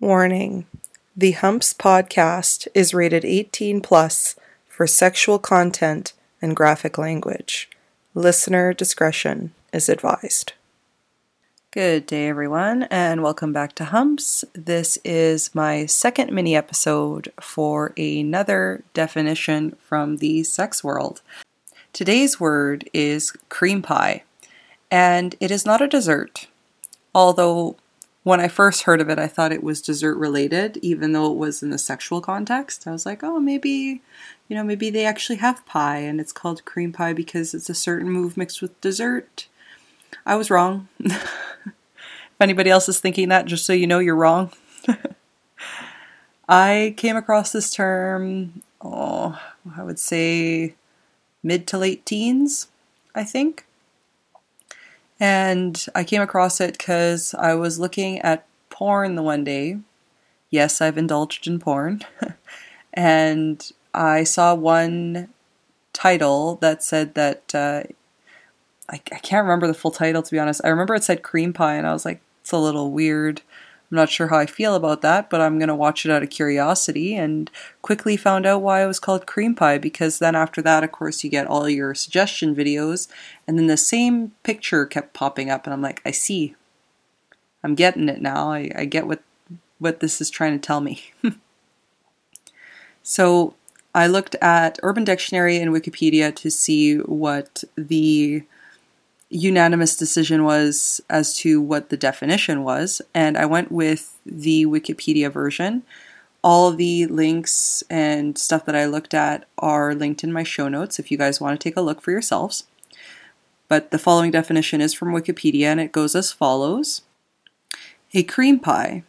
Warning The Humps podcast is rated 18 plus for sexual content and graphic language. Listener discretion is advised. Good day, everyone, and welcome back to Humps. This is my second mini episode for another definition from the sex world. Today's word is cream pie, and it is not a dessert, although when I first heard of it, I thought it was dessert related, even though it was in the sexual context. I was like, oh, maybe, you know, maybe they actually have pie and it's called cream pie because it's a certain move mixed with dessert. I was wrong. if anybody else is thinking that, just so you know, you're wrong. I came across this term, oh, I would say mid to late teens, I think. And I came across it because I was looking at porn the one day. Yes, I've indulged in porn. and I saw one title that said that uh, I, I can't remember the full title to be honest. I remember it said cream pie, and I was like, it's a little weird. I'm not sure how I feel about that, but I'm going to watch it out of curiosity and quickly found out why it was called cream pie because then after that, of course, you get all your suggestion videos and then the same picture kept popping up and I'm like, I see. I'm getting it now. I, I get what what this is trying to tell me. so I looked at Urban Dictionary and Wikipedia to see what the unanimous decision was as to what the definition was, and I went with the Wikipedia version. All the links and stuff that I looked at are linked in my show notes if you guys want to take a look for yourselves. But the following definition is from Wikipedia and it goes as follows A cream pie,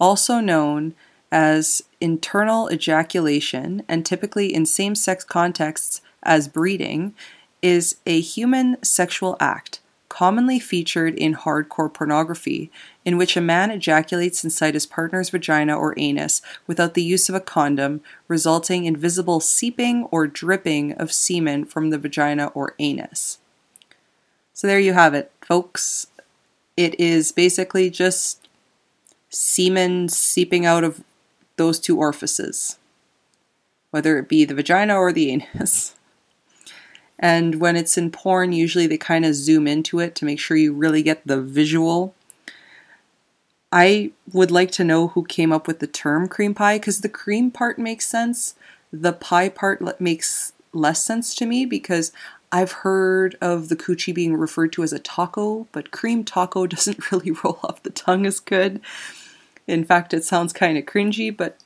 also known as internal ejaculation and typically in same sex contexts as breeding, is a human sexual act commonly featured in hardcore pornography, in which a man ejaculates inside his partner's vagina or anus without the use of a condom, resulting in visible seeping or dripping of semen from the vagina or anus. So there you have it, folks. It is basically just semen seeping out of those two orifices, whether it be the vagina or the anus. And when it's in porn, usually they kind of zoom into it to make sure you really get the visual. I would like to know who came up with the term cream pie because the cream part makes sense. The pie part makes less sense to me because I've heard of the coochie being referred to as a taco, but cream taco doesn't really roll off the tongue as good. In fact, it sounds kind of cringy, but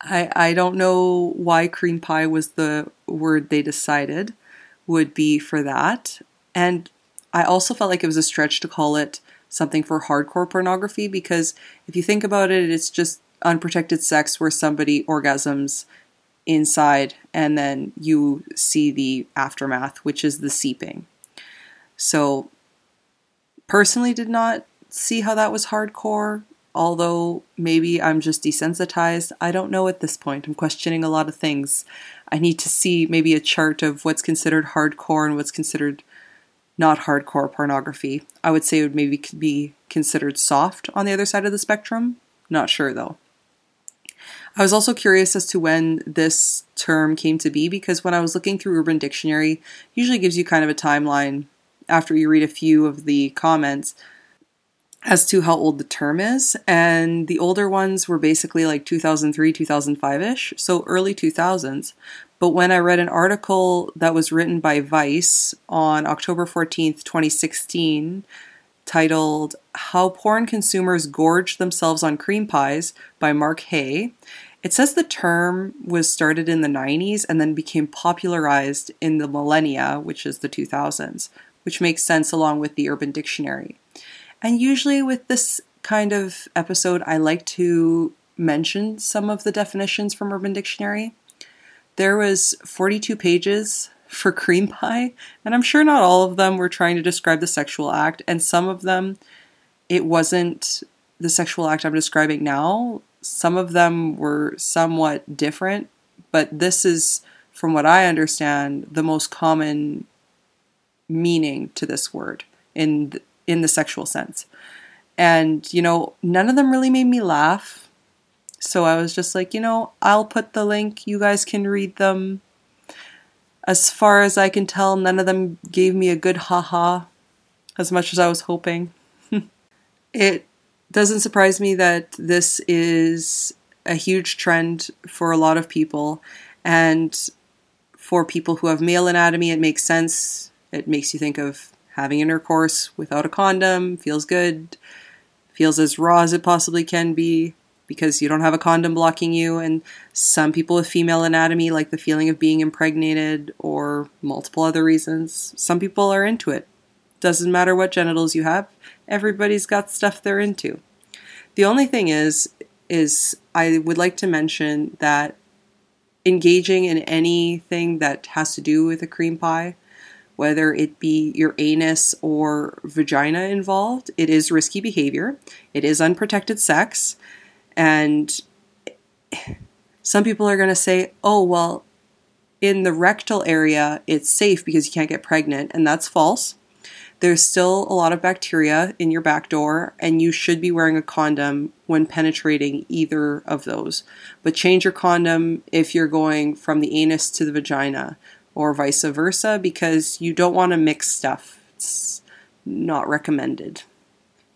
I, I don't know why cream pie was the word they decided would be for that. And I also felt like it was a stretch to call it something for hardcore pornography because if you think about it, it's just unprotected sex where somebody orgasms inside and then you see the aftermath, which is the seeping. So, personally, did not see how that was hardcore, although maybe I'm just desensitized. I don't know at this point. I'm questioning a lot of things. I need to see maybe a chart of what's considered hardcore and what's considered not hardcore pornography. I would say it would maybe be considered soft on the other side of the spectrum. Not sure though. I was also curious as to when this term came to be because when I was looking through Urban Dictionary, usually gives you kind of a timeline after you read a few of the comments as to how old the term is. And the older ones were basically like 2003, 2005 ish, so early 2000s. But when I read an article that was written by Vice on October 14th, 2016, titled How Porn Consumers Gorge Themselves on Cream Pies by Mark Hay, it says the term was started in the 90s and then became popularized in the millennia, which is the 2000s, which makes sense along with the Urban Dictionary. And usually, with this kind of episode, I like to mention some of the definitions from Urban Dictionary. There was 42 pages for cream pie, and I'm sure not all of them were trying to describe the sexual act, and some of them it wasn't the sexual act I'm describing now. Some of them were somewhat different, but this is, from what I understand, the most common meaning to this word in in the sexual sense. And, you know, none of them really made me laugh. So I was just like, you know, I'll put the link. You guys can read them. As far as I can tell, none of them gave me a good haha as much as I was hoping. it doesn't surprise me that this is a huge trend for a lot of people. And for people who have male anatomy, it makes sense. It makes you think of having intercourse without a condom, feels good, feels as raw as it possibly can be because you don't have a condom blocking you. And some people with female anatomy like the feeling of being impregnated or multiple other reasons. Some people are into it. Doesn't matter what genitals you have, everybody's got stuff they're into. The only thing is, is I would like to mention that engaging in anything that has to do with a cream pie, whether it be your anus or vagina involved, it is risky behavior. It is unprotected sex. And some people are going to say, oh, well, in the rectal area, it's safe because you can't get pregnant. And that's false. There's still a lot of bacteria in your back door, and you should be wearing a condom when penetrating either of those. But change your condom if you're going from the anus to the vagina or vice versa because you don't want to mix stuff. It's not recommended.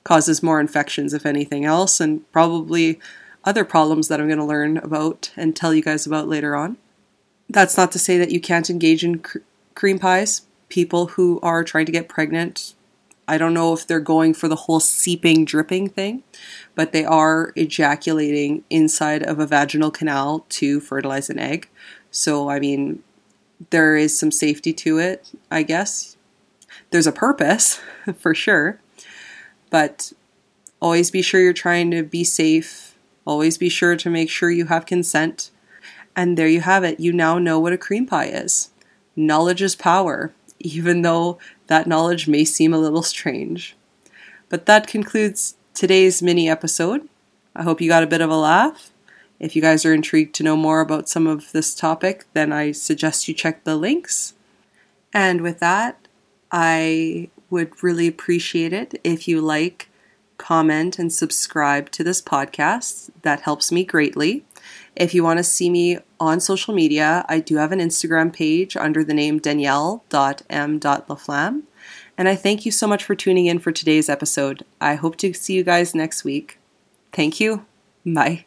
Causes more infections, if anything else, and probably other problems that I'm going to learn about and tell you guys about later on. That's not to say that you can't engage in cr- cream pies people who are trying to get pregnant. I don't know if they're going for the whole seeping, dripping thing, but they are ejaculating inside of a vaginal canal to fertilize an egg. So, I mean, there is some safety to it, I guess. There's a purpose, for sure. But always be sure you're trying to be safe. Always be sure to make sure you have consent. And there you have it. You now know what a cream pie is. Knowledge is power even though that knowledge may seem a little strange. But that concludes today's mini episode. I hope you got a bit of a laugh. If you guys are intrigued to know more about some of this topic, then I suggest you check the links. And with that, I would really appreciate it if you like, comment, and subscribe to this podcast. That helps me greatly. If you want to see me on social media, I do have an Instagram page under the name danielle.m.laflamme. And I thank you so much for tuning in for today's episode. I hope to see you guys next week. Thank you. Bye.